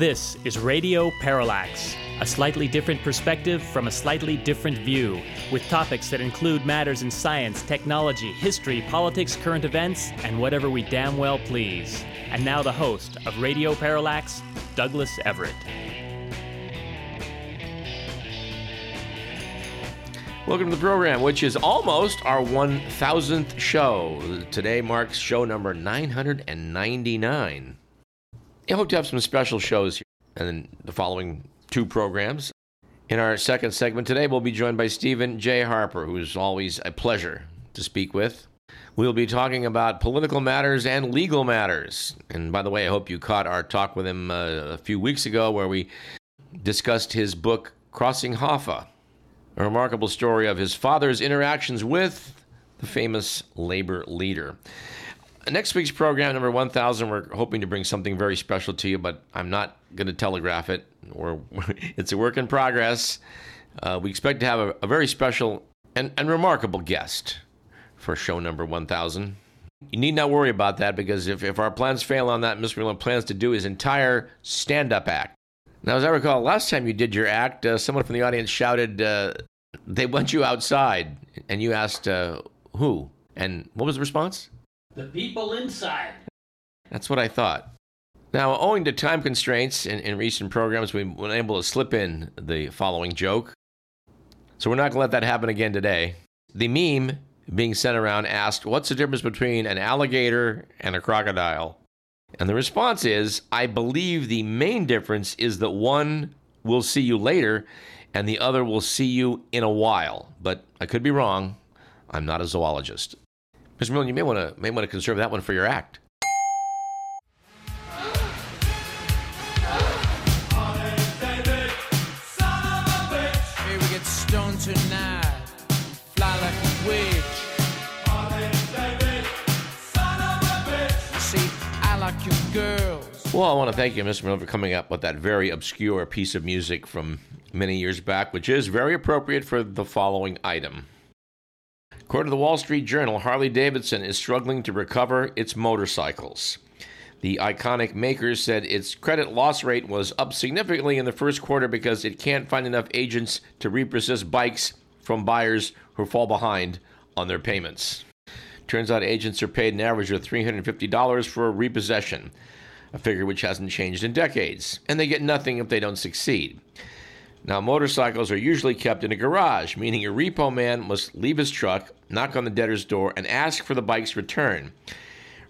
This is Radio Parallax, a slightly different perspective from a slightly different view, with topics that include matters in science, technology, history, politics, current events, and whatever we damn well please. And now the host of Radio Parallax, Douglas Everett. Welcome to the program, which is almost our 1000th show. Today marks show number 999. I hope to have some special shows here and the following two programs. In our second segment today, we'll be joined by Stephen J. Harper, who's always a pleasure to speak with. We'll be talking about political matters and legal matters. And by the way, I hope you caught our talk with him uh, a few weeks ago where we discussed his book, Crossing Hoffa, a remarkable story of his father's interactions with the famous labor leader. Next week's program, number 1000, we're hoping to bring something very special to you, but I'm not going to telegraph it. We're, it's a work in progress. Uh, we expect to have a, a very special and, and remarkable guest for show number 1000. You need not worry about that because if, if our plans fail on that, Mr. Miller plans to do his entire stand up act. Now, as I recall, last time you did your act, uh, someone from the audience shouted, uh, They want you outside. And you asked, uh, Who? And what was the response? The people inside. That's what I thought. Now, owing to time constraints in, in recent programs, we've been able to slip in the following joke. So we're not going to let that happen again today. The meme being sent around asked, What's the difference between an alligator and a crocodile? And the response is, I believe the main difference is that one will see you later and the other will see you in a while. But I could be wrong. I'm not a zoologist. Mr. Millen, you may want to may want to conserve that one for your act. Hey, we get stoned tonight. Fly like a witch. See, I like you girls. Well, I want to thank you, Mr. Miller, for coming up with that very obscure piece of music from many years back, which is very appropriate for the following item. According to the Wall Street Journal, Harley Davidson is struggling to recover its motorcycles. The iconic maker said its credit loss rate was up significantly in the first quarter because it can't find enough agents to repossess bikes from buyers who fall behind on their payments. Turns out agents are paid an average of $350 for a repossession, a figure which hasn't changed in decades, and they get nothing if they don't succeed. Now, motorcycles are usually kept in a garage, meaning a repo man must leave his truck, knock on the debtor's door, and ask for the bike's return.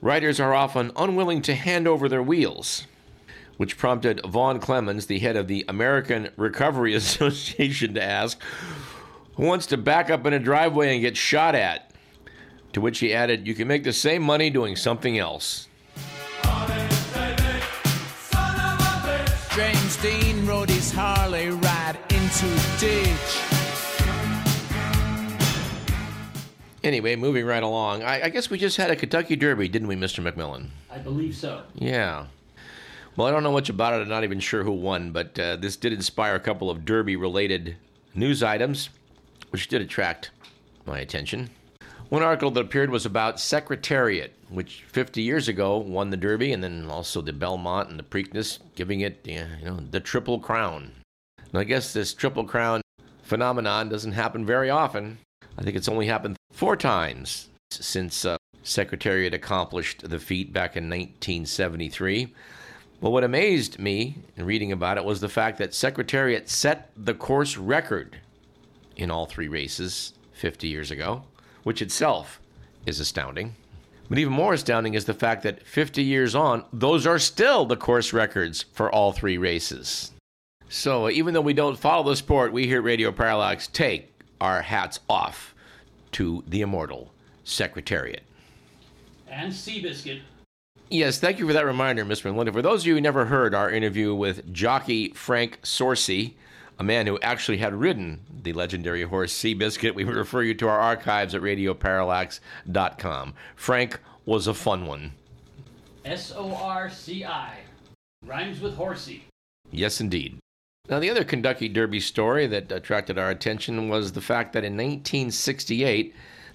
Riders are often unwilling to hand over their wheels, which prompted Vaughn Clemens, the head of the American Recovery Association, to ask, Who wants to back up in a driveway and get shot at? To which he added, You can make the same money doing something else. James Dean rode his Harley right into a ditch. Anyway, moving right along, I, I guess we just had a Kentucky Derby, didn't we, Mr. McMillan? I believe so. Yeah. Well, I don't know much about it. I'm not even sure who won, but uh, this did inspire a couple of Derby related news items, which did attract my attention. One article that appeared was about Secretariat, which 50 years ago won the Derby and then also the Belmont and the Preakness, giving it you know, the Triple Crown. And I guess this Triple Crown phenomenon doesn't happen very often. I think it's only happened four times since uh, Secretariat accomplished the feat back in 1973. Well, what amazed me in reading about it was the fact that Secretariat set the course record in all three races 50 years ago, which itself is astounding. But even more astounding is the fact that 50 years on, those are still the course records for all three races. So uh, even though we don't follow the sport, we here at Radio Parallax take our hats off to the immortal Secretariat. And Seabiscuit. Yes, thank you for that reminder, Mr. Melinda. For those of you who never heard our interview with jockey Frank Sorci, a man who actually had ridden the legendary horse Seabiscuit, we refer you to our archives at radioparallax.com. Frank was a fun one. S O R C I. Rhymes with horsey. Yes, indeed. Now, the other Kentucky Derby story that attracted our attention was the fact that in 1968,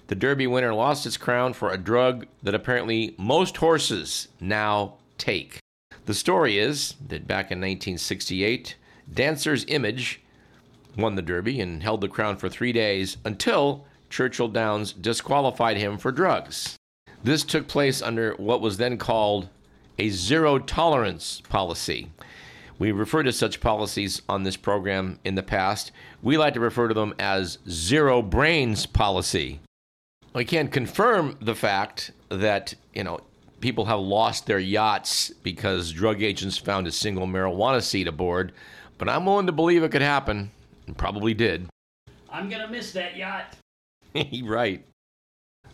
the Derby winner lost its crown for a drug that apparently most horses now take. The story is that back in 1968, Dancer's Image won the Derby and held the crown for three days until Churchill Downs disqualified him for drugs. This took place under what was then called a zero tolerance policy. We refer to such policies on this program in the past. We like to refer to them as zero brains policy. I can't confirm the fact that, you know, people have lost their yachts because drug agents found a single marijuana seed aboard, but I'm willing to believe it could happen, and probably did. I'm gonna miss that yacht. right.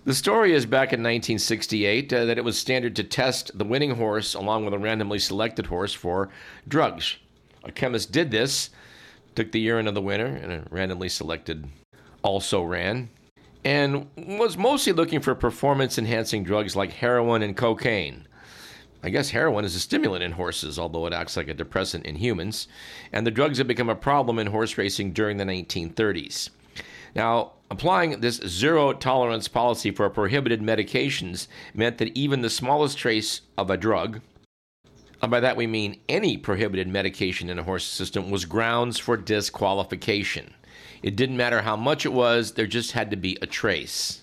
The story is back in 1968 uh, that it was standard to test the winning horse along with a randomly selected horse for drugs. A chemist did this, took the urine of the winner, and a randomly selected also ran, and was mostly looking for performance enhancing drugs like heroin and cocaine. I guess heroin is a stimulant in horses, although it acts like a depressant in humans, and the drugs had become a problem in horse racing during the 1930s. Now, applying this zero tolerance policy for prohibited medications meant that even the smallest trace of a drug, and by that we mean any prohibited medication in a horse system, was grounds for disqualification. It didn't matter how much it was, there just had to be a trace.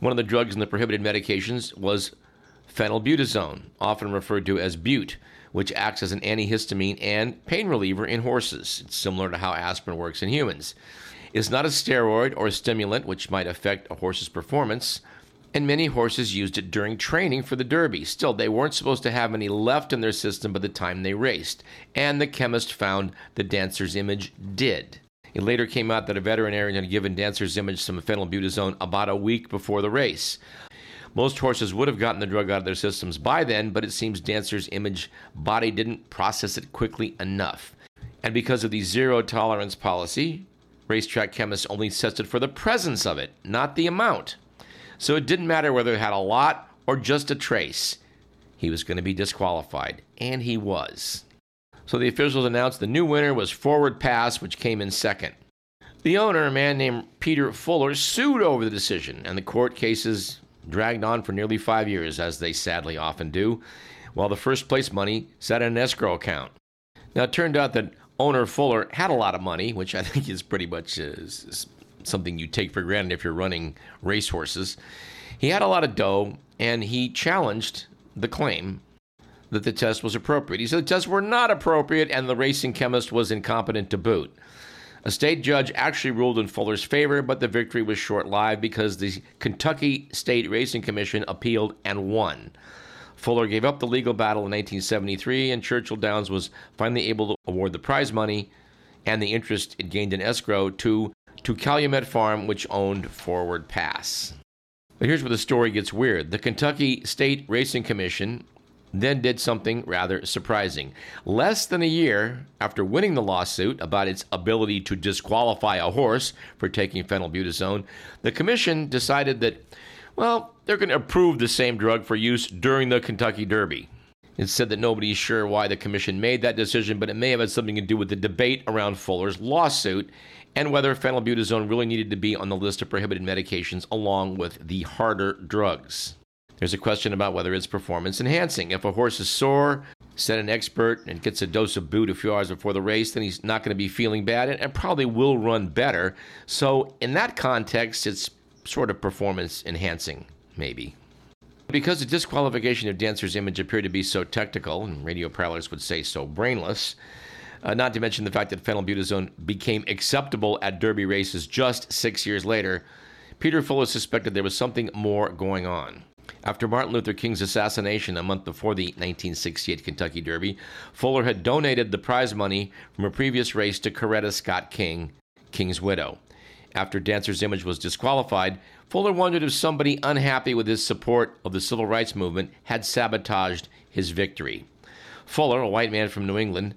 One of the drugs in the prohibited medications was phenylbutazone, often referred to as bute, which acts as an antihistamine and pain reliever in horses. It's similar to how aspirin works in humans is not a steroid or a stimulant which might affect a horse's performance, and many horses used it during training for the Derby. Still, they weren't supposed to have any left in their system by the time they raced, and the chemist found the Dancer's Image did. It later came out that a veterinarian had given Dancer's Image some phenylbutazone about a week before the race. Most horses would have gotten the drug out of their systems by then, but it seems Dancer's Image body didn't process it quickly enough. And because of the zero tolerance policy, racetrack chemists only tested for the presence of it, not the amount. So it didn't matter whether it had a lot or just a trace. He was going to be disqualified, and he was. So the officials announced the new winner was Forward Pass, which came in second. The owner, a man named Peter Fuller, sued over the decision, and the court cases dragged on for nearly five years, as they sadly often do, while the first place money sat in an escrow account. Now, it turned out that owner Fuller had a lot of money, which I think is pretty much uh, something you take for granted if you're running racehorses. He had a lot of dough, and he challenged the claim that the test was appropriate. He said the tests were not appropriate, and the racing chemist was incompetent to boot. A state judge actually ruled in Fuller's favor, but the victory was short lived because the Kentucky State Racing Commission appealed and won. Fuller gave up the legal battle in 1973, and Churchill Downs was finally able to award the prize money and the interest it gained in escrow to, to Calumet Farm, which owned Forward Pass. But here's where the story gets weird. The Kentucky State Racing Commission then did something rather surprising. Less than a year after winning the lawsuit about its ability to disqualify a horse for taking phenylbutazone, the commission decided that well, they're going to approve the same drug for use during the Kentucky Derby. It's said that nobody's sure why the commission made that decision, but it may have had something to do with the debate around Fuller's lawsuit and whether phenylbutazone really needed to be on the list of prohibited medications along with the harder drugs. There's a question about whether it's performance enhancing. If a horse is sore, said an expert, and gets a dose of bute a few hours before the race, then he's not going to be feeling bad and probably will run better. So, in that context, it's sort of performance enhancing, maybe. Because the disqualification of Dancer's image appeared to be so technical, and Radio Parallax would say so brainless, uh, not to mention the fact that phenylbutazone became acceptable at Derby races just six years later, Peter Fuller suspected there was something more going on. After Martin Luther King's assassination a month before the 1968 Kentucky Derby, Fuller had donated the prize money from a previous race to Coretta Scott King, King's widow. After Dancer's image was disqualified, Fuller wondered if somebody unhappy with his support of the civil rights movement had sabotaged his victory. Fuller, a white man from New England,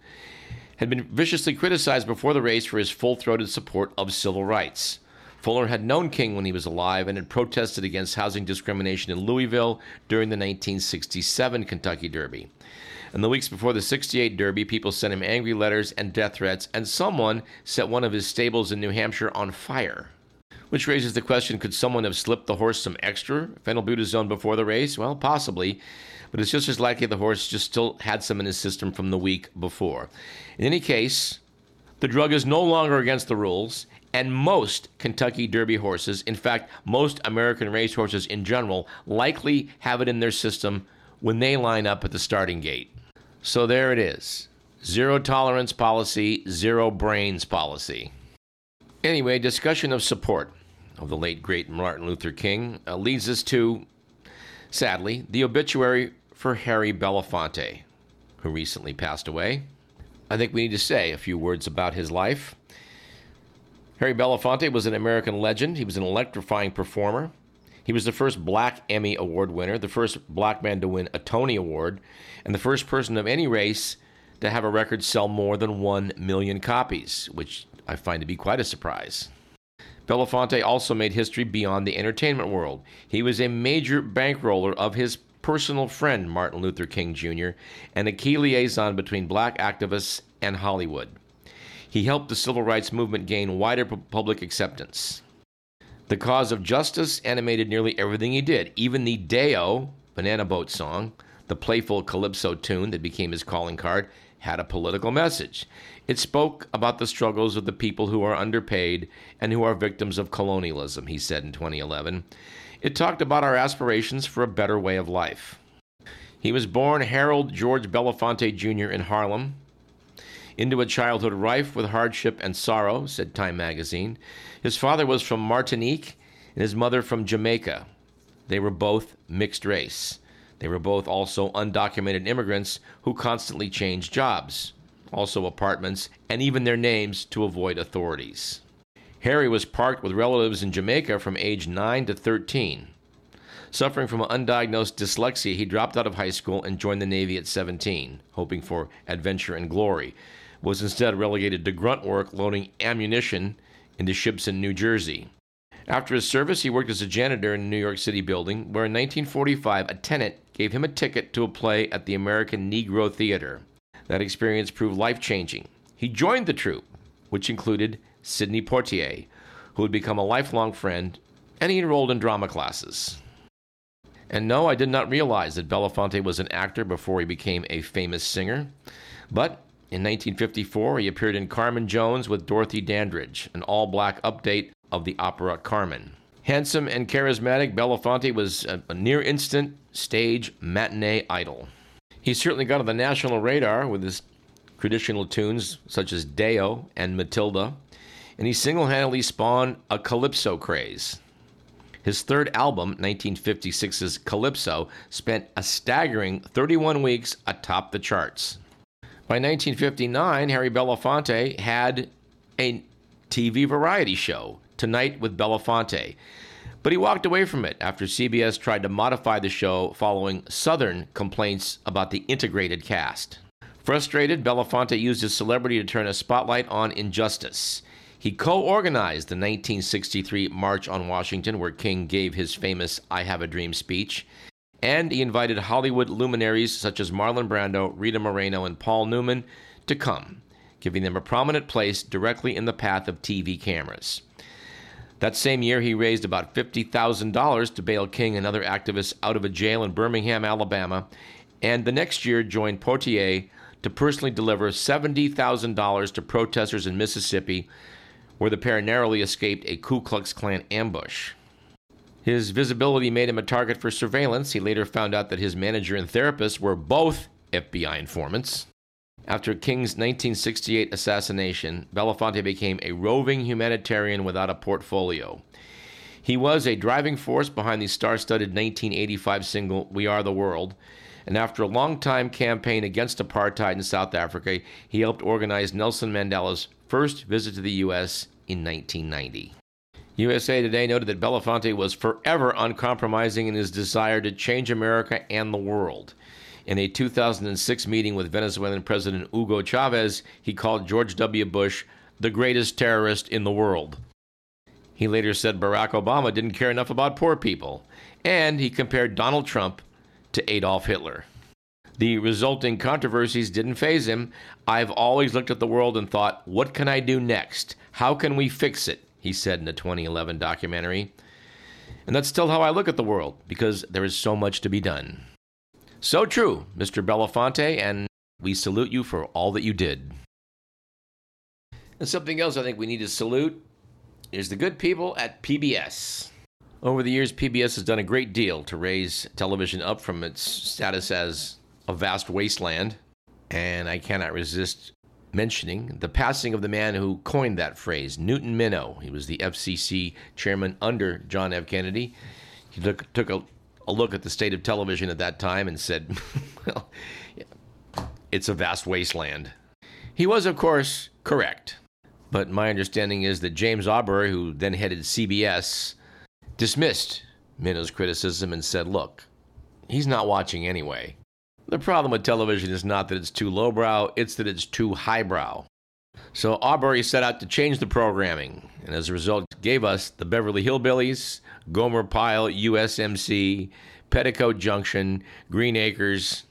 had been viciously criticized before the race for his full throated support of civil rights. Fuller had known King when he was alive and had protested against housing discrimination in Louisville during the 1967 Kentucky Derby. In the weeks before the 68 Derby, people sent him angry letters and death threats, and someone set one of his stables in New Hampshire on fire. Which raises the question could someone have slipped the horse some extra phenylbutazone before the race? Well, possibly, but it's just as likely the horse just still had some in his system from the week before. In any case, the drug is no longer against the rules, and most Kentucky Derby horses, in fact, most American racehorses in general, likely have it in their system when they line up at the starting gate. So there it is zero tolerance policy, zero brains policy. Anyway, discussion of support of the late great Martin Luther King uh, leads us to, sadly, the obituary for Harry Belafonte, who recently passed away. I think we need to say a few words about his life. Harry Belafonte was an American legend. He was an electrifying performer. He was the first black Emmy Award winner, the first black man to win a Tony Award, and the first person of any race to have a record sell more than 1 million copies, which I find to be quite a surprise. Belafonte also made history beyond the entertainment world. He was a major bankroller of his personal friend, Martin Luther King Jr., and a key liaison between black activists and Hollywood. He helped the civil rights movement gain wider public acceptance. The cause of justice animated nearly everything he did, even the Day-O banana boat song, the playful calypso tune that became his calling card, had a political message. It spoke about the struggles of the people who are underpaid and who are victims of colonialism, he said in 2011. It talked about our aspirations for a better way of life. He was born Harold George Belafonte Jr. in Harlem into a childhood rife with hardship and sorrow, said Time magazine. His father was from Martinique and his mother from Jamaica. They were both mixed race. They were both also undocumented immigrants who constantly changed jobs, also apartments, and even their names to avoid authorities. Harry was parked with relatives in Jamaica from age 9 to 13. Suffering from undiagnosed dyslexia, he dropped out of high school and joined the Navy at 17, hoping for adventure and glory was instead relegated to grunt work loading ammunition into ships in New Jersey. After his service, he worked as a janitor in a New York City building, where in 1945 a tenant gave him a ticket to a play at the American Negro Theater. That experience proved life changing. He joined the troupe, which included Sidney Poitier, who had become a lifelong friend, and he enrolled in drama classes. And no, I did not realize that Belafonte was an actor before he became a famous singer. But in 1954, he appeared in Carmen Jones with Dorothy Dandridge, an all black update of the opera Carmen. Handsome and charismatic, Belafonte was a, near instant stage matinee idol. He certainly got on the national radar with his traditional tunes such as Day-O and Matilda, and he single handedly spawned a calypso craze. His third album, 1956's Calypso, spent a staggering 31 weeks atop the charts. By 1959, Harry Belafonte had a TV variety show, Tonight with Belafonte. But he walked away from it after CBS tried to modify the show following Southern complaints about the integrated cast. Frustrated, Belafonte used his celebrity to turn a spotlight on injustice. He co organized the 1963 March on Washington, where King gave his famous I Have a Dream speech. And he invited Hollywood luminaries such as Marlon Brando, Rita Moreno, and Paul Newman to come, giving them a prominent place directly in the path of TV cameras. That same year, he raised about $50,000 to bail King and other activists out of a jail in Birmingham, Alabama, and the next year joined Poitier to personally deliver $70,000 to protesters in Mississippi, where the pair narrowly escaped a Ku Klux Klan ambush. His visibility made him a target for surveillance. He later found out that his manager and therapist were both FBI informants. After King's 1968 assassination, Belafonte became a roving humanitarian without a portfolio. He was a driving force behind the star studded 1985 single We Are the World, and after a long time campaign against apartheid in South Africa, he helped organize Nelson Mandela's first visit to the U.S. in 1990. USA Today noted that Belafonte was forever uncompromising in his desire to change America and the world. In a 2006 meeting with Venezuelan President Hugo Chavez, he called George W. Bush the greatest terrorist in the world. He later said Barack Obama didn't care enough about poor people, and he compared Donald Trump to Adolf Hitler. The resulting controversies didn't faze him. I've always looked at the world and thought, what can I do next? How can we fix it? He said in a 2011 documentary. And that's still how I look at the world, because there is so much to be done. So true, Mr. Belafonte, and we salute you for all that you did. And something else I think we need to salute is the good people at PBS. Over the years, PBS has done a great deal to raise television up from its status as a vast wasteland. And I cannot resist mentioning the passing of the man who coined that phrase, Newton Minow. He was the FCC chairman under John F. Kennedy. He took, took a, a look at the state of television at that time and said, well, it's a vast wasteland. He was, of course, correct. But my understanding is that James Aubrey, who then headed CBS, dismissed Minow's criticism and said, look, he's not watching anyway. The problem with television is not that it's too lowbrow, it's that it's too highbrow. So Aubrey set out to change the programming, and as a result, gave us the Beverly Hillbillies, Gomer Pyle, USMC, Petticoat Junction, Green Acres,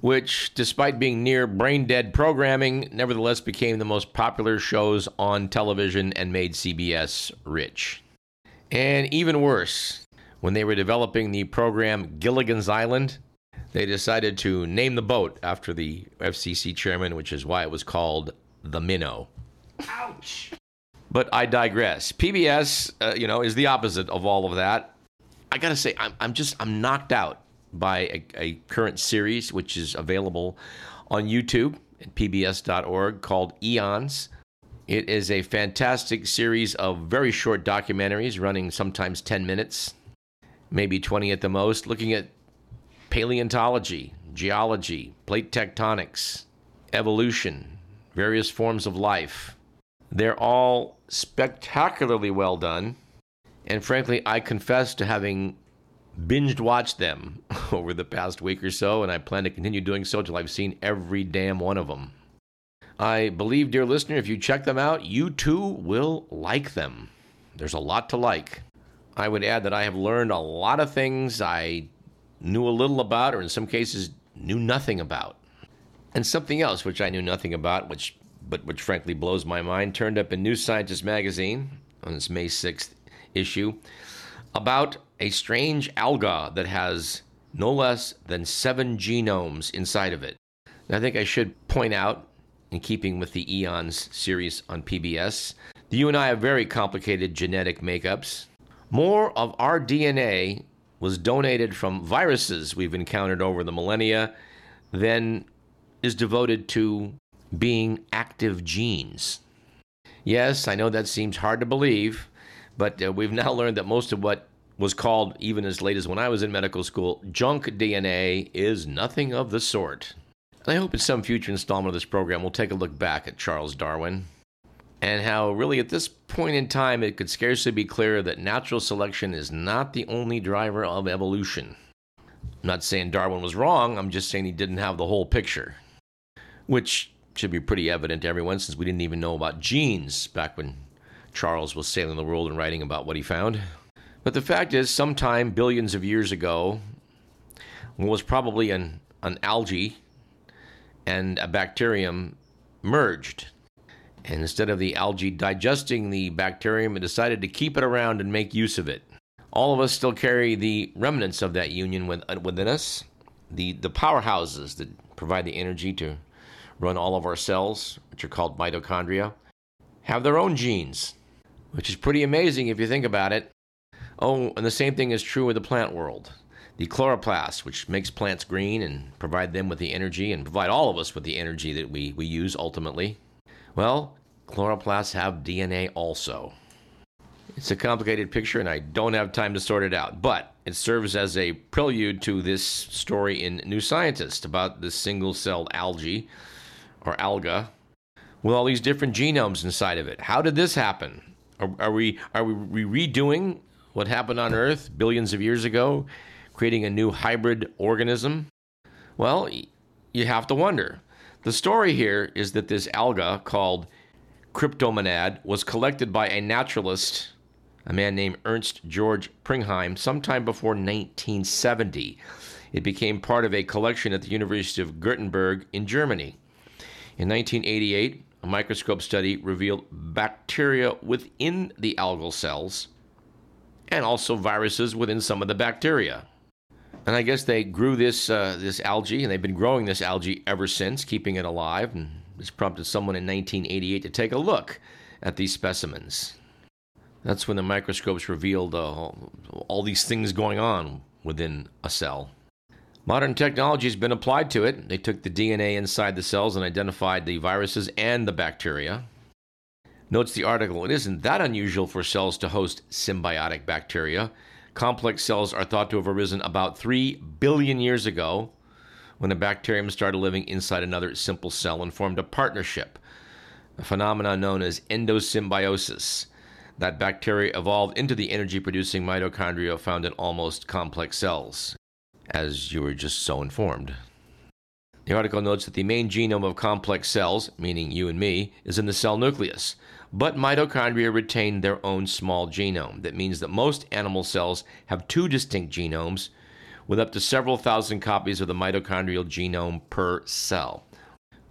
which, despite being near brain dead programming, nevertheless became the most popular shows on television and made CBS rich. And even worse, when they were developing the program Gilligan's Island, they decided to name the boat after the FCC chairman, which is why it was called the Minnow. Ouch! But I digress. PBS, uh, you know, is the opposite of all of that. I gotta say, I'm, I'm just I'm knocked out by a, a current series which is available on YouTube at pbs.org called Eons. It is a fantastic series of very short documentaries running sometimes 10 minutes, maybe 20 at the most, looking at paleontology, geology, plate tectonics, evolution, various forms of life. They're all spectacularly well done. And frankly, I confess to having binged watched them over the past week or so, and I plan to continue doing so till I've seen every damn one of them. I believe, dear listener, if you check them out, you too will like them. There's a lot to like. I would add that I have learned a lot of things I knew a little about, or in some cases, knew nothing about. And something else which I knew nothing about, which but which frankly blows my mind, turned up in New Scientist magazine on its May 6th issue about a strange alga that has no less than seven genomes inside of it. And I think I should point out, in keeping with the Eons series on PBS, that you and I have very complicated genetic makeups. More of our DNA was donated from viruses we've encountered over the millennia than is devoted to being active genes. Yes, I know that seems hard to believe, but uh, we've now learned that most of what was called, even as late as when I was in medical school, junk DNA is nothing of the sort. And I hope in some future installment of this program we'll take a look back at Charles Darwin and how, really, at this point in time, it could scarcely be clearer that natural selection is not the only driver of evolution. I'm not saying Darwin was wrong, I'm just saying he didn't have the whole picture. Which should be pretty evident to everyone since we didn't even know about genes back when Charles was sailing the world and writing about what he found. But the fact is, sometime billions of years ago, was probably an, an algae and a bacterium merged. And instead of the algae digesting the bacterium, it decided to keep it around and make use of it. All of us still carry the remnants of that union uh, within us, the, the powerhouses that provide the energy to run all of our cells, which are called mitochondria, have their own genes, which is pretty amazing if you think about it. Oh, and the same thing is true with the plant world. The chloroplast, which makes plants green and provide them with the energy and provide all of us with the energy that we, we use ultimately. Well, chloroplasts have DNA also. It's a complicated picture and I don't have time to sort it out, but it serves as a prelude to this story in New Scientist about the single celled algae or alga with all these different genomes inside of it. How did this happen? Are, are, we are we redoing what happened on Earth billions of years ago, creating a new hybrid organism? Well, you have to wonder. The story here is that this alga called cryptomonad was collected by a naturalist, a man named Ernst Georg Pringsheim, sometime before 1970. It became part of a collection at the University of Gutenberg in Germany. In 1988, a microscope study revealed bacteria within the algal cells and also viruses within some of the bacteria. And I guess they grew this uh, this algae, and they've been growing this algae ever since, keeping it alive. And this prompted someone in 1988 to take a look at these specimens. That's when the microscopes revealed uh, all these things going on within a cell. Modern technology has been applied to it. They took the DNA inside the cells and identified the viruses and the bacteria. Notes the article, it isn't that unusual for cells to host symbiotic bacteria. Complex cells are thought to have arisen about 3 billion years ago when a bacterium started living inside another simple cell and formed a partnership, a phenomenon known as endosymbiosis. That bacteria evolved into the energy producing mitochondria found in almost complex cells, as you were just so informed. The article notes that the main genome of complex cells, meaning you and me, is in the cell nucleus. But mitochondria retain their own small genome. That means that most animal cells have two distinct genomes, with up to several thousand copies of the mitochondrial genome per cell.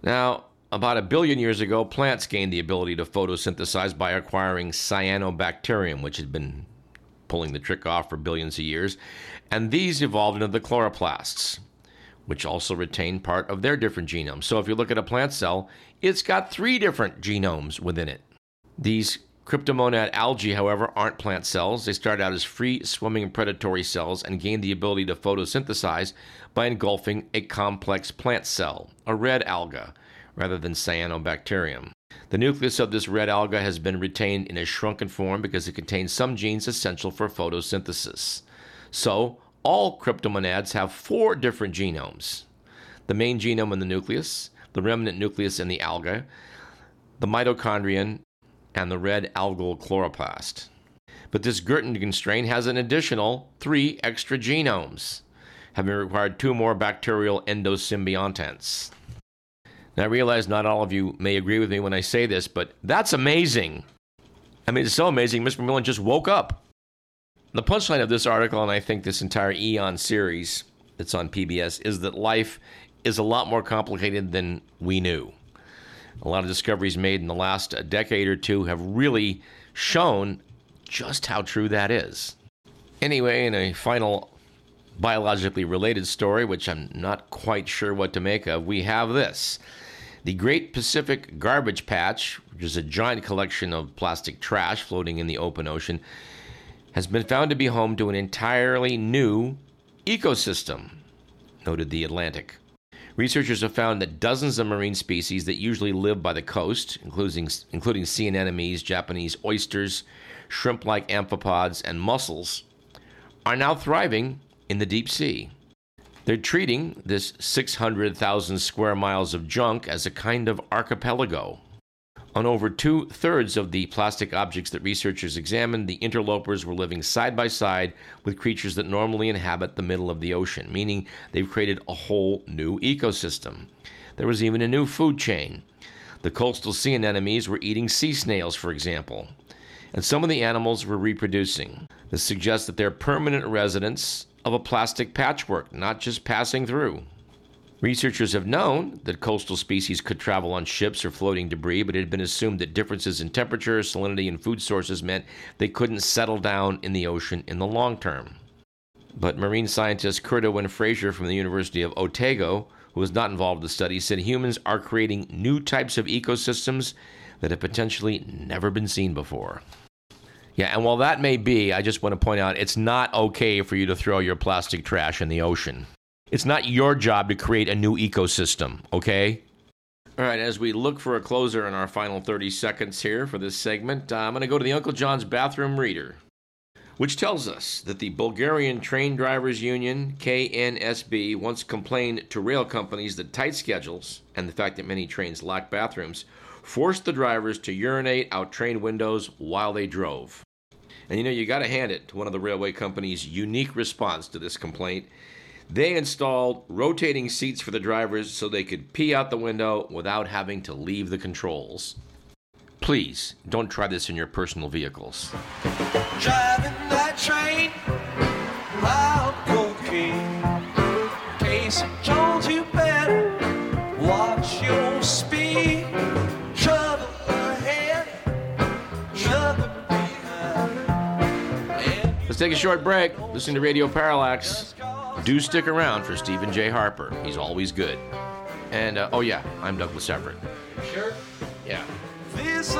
Now, about a billion years ago, plants gained the ability to photosynthesize by acquiring cyanobacterium, which had been pulling the trick off for billions of years, and these evolved into the chloroplasts, which also retain part of their different genomes. So if you look at a plant cell, it's got three different genomes within it. These cryptomonad algae, however, aren't plant cells. They start out as free swimming predatory cells and gain the ability to photosynthesize by engulfing a complex plant cell, a red alga rather than cyanobacterium. The nucleus of this red alga has been retained in a shrunken form because it contains some genes essential for photosynthesis. So, all cryptomonads have four different genomes the main genome in the nucleus, the remnant nucleus in the alga, the mitochondrion, and the red algal chloroplast. But this Göttingen strain has an additional three extra genomes, having required two more bacterial endosymbiontants. Now, I realize not all of you may agree with me when I say this, but that's amazing. I mean, it's so amazing. Mr. Millen just woke up. The punchline of this article, and I think this entire Eon series that's on PBS, is that life is a lot more complicated than we knew. A lot of discoveries made in the last decade or two have really shown just how true that is. Anyway, in a final biologically related story, which I'm not quite sure what to make of, we have this. The Great Pacific Garbage Patch, which is a giant collection of plastic trash floating in the open ocean, has been found to be home to an entirely new ecosystem, noted The Atlantic. Researchers have found that dozens of marine species that usually live by the coast, including, including sea anemones, Japanese oysters, shrimp like amphipods, and mussels, are now thriving in the deep sea. They're treating this 600,000 square miles of junk as a kind of archipelago. On over two thirds of the plastic objects that researchers examined, the interlopers were living side by side with creatures that normally inhabit the middle of the ocean, meaning they've created a whole new ecosystem. There was even a new food chain. The coastal sea anemones were eating sea snails, for example, and some of the animals were reproducing. This suggests that they're permanent residents of a plastic patchwork, not just passing through. Researchers have known that coastal species could travel on ships or floating debris, but it had been assumed that differences in temperature, salinity, and food sources meant they couldn't settle down in the ocean in the long term. But marine scientist Ceridwen Fraser from the University of Otago, who was not involved in the study, said humans are creating new types of ecosystems that have potentially never been seen before. Yeah, and while that may be, I just want to point out it's not okay for you to throw your plastic trash in the ocean. It's not your job to create a new ecosystem, okay? All right, as we look for a closer in our final 30 seconds here for this segment, uh, I'm going to go to the Uncle John's Bathroom Reader, which tells us that the Bulgarian Train Drivers Union, KNSB, once complained to rail companies that tight schedules and the fact that many trains lack bathrooms forced the drivers to urinate out train windows while they drove. And you know, you got to hand it to one of the railway company's unique response to this complaint. They installed rotating seats for the drivers so they could pee out the window without having to leave the controls. Please don't try this in your personal vehicles. Driving that train, loud cocaine. Casey Jones, you better watch your speed. Trouble ahead, trouble behind. Let's take a short break. Listen to Radio Parallax. Do stick around for Stephen J. Harper. He's always good. And, uh, oh yeah, I'm Douglas Everett. Sure. Yeah. This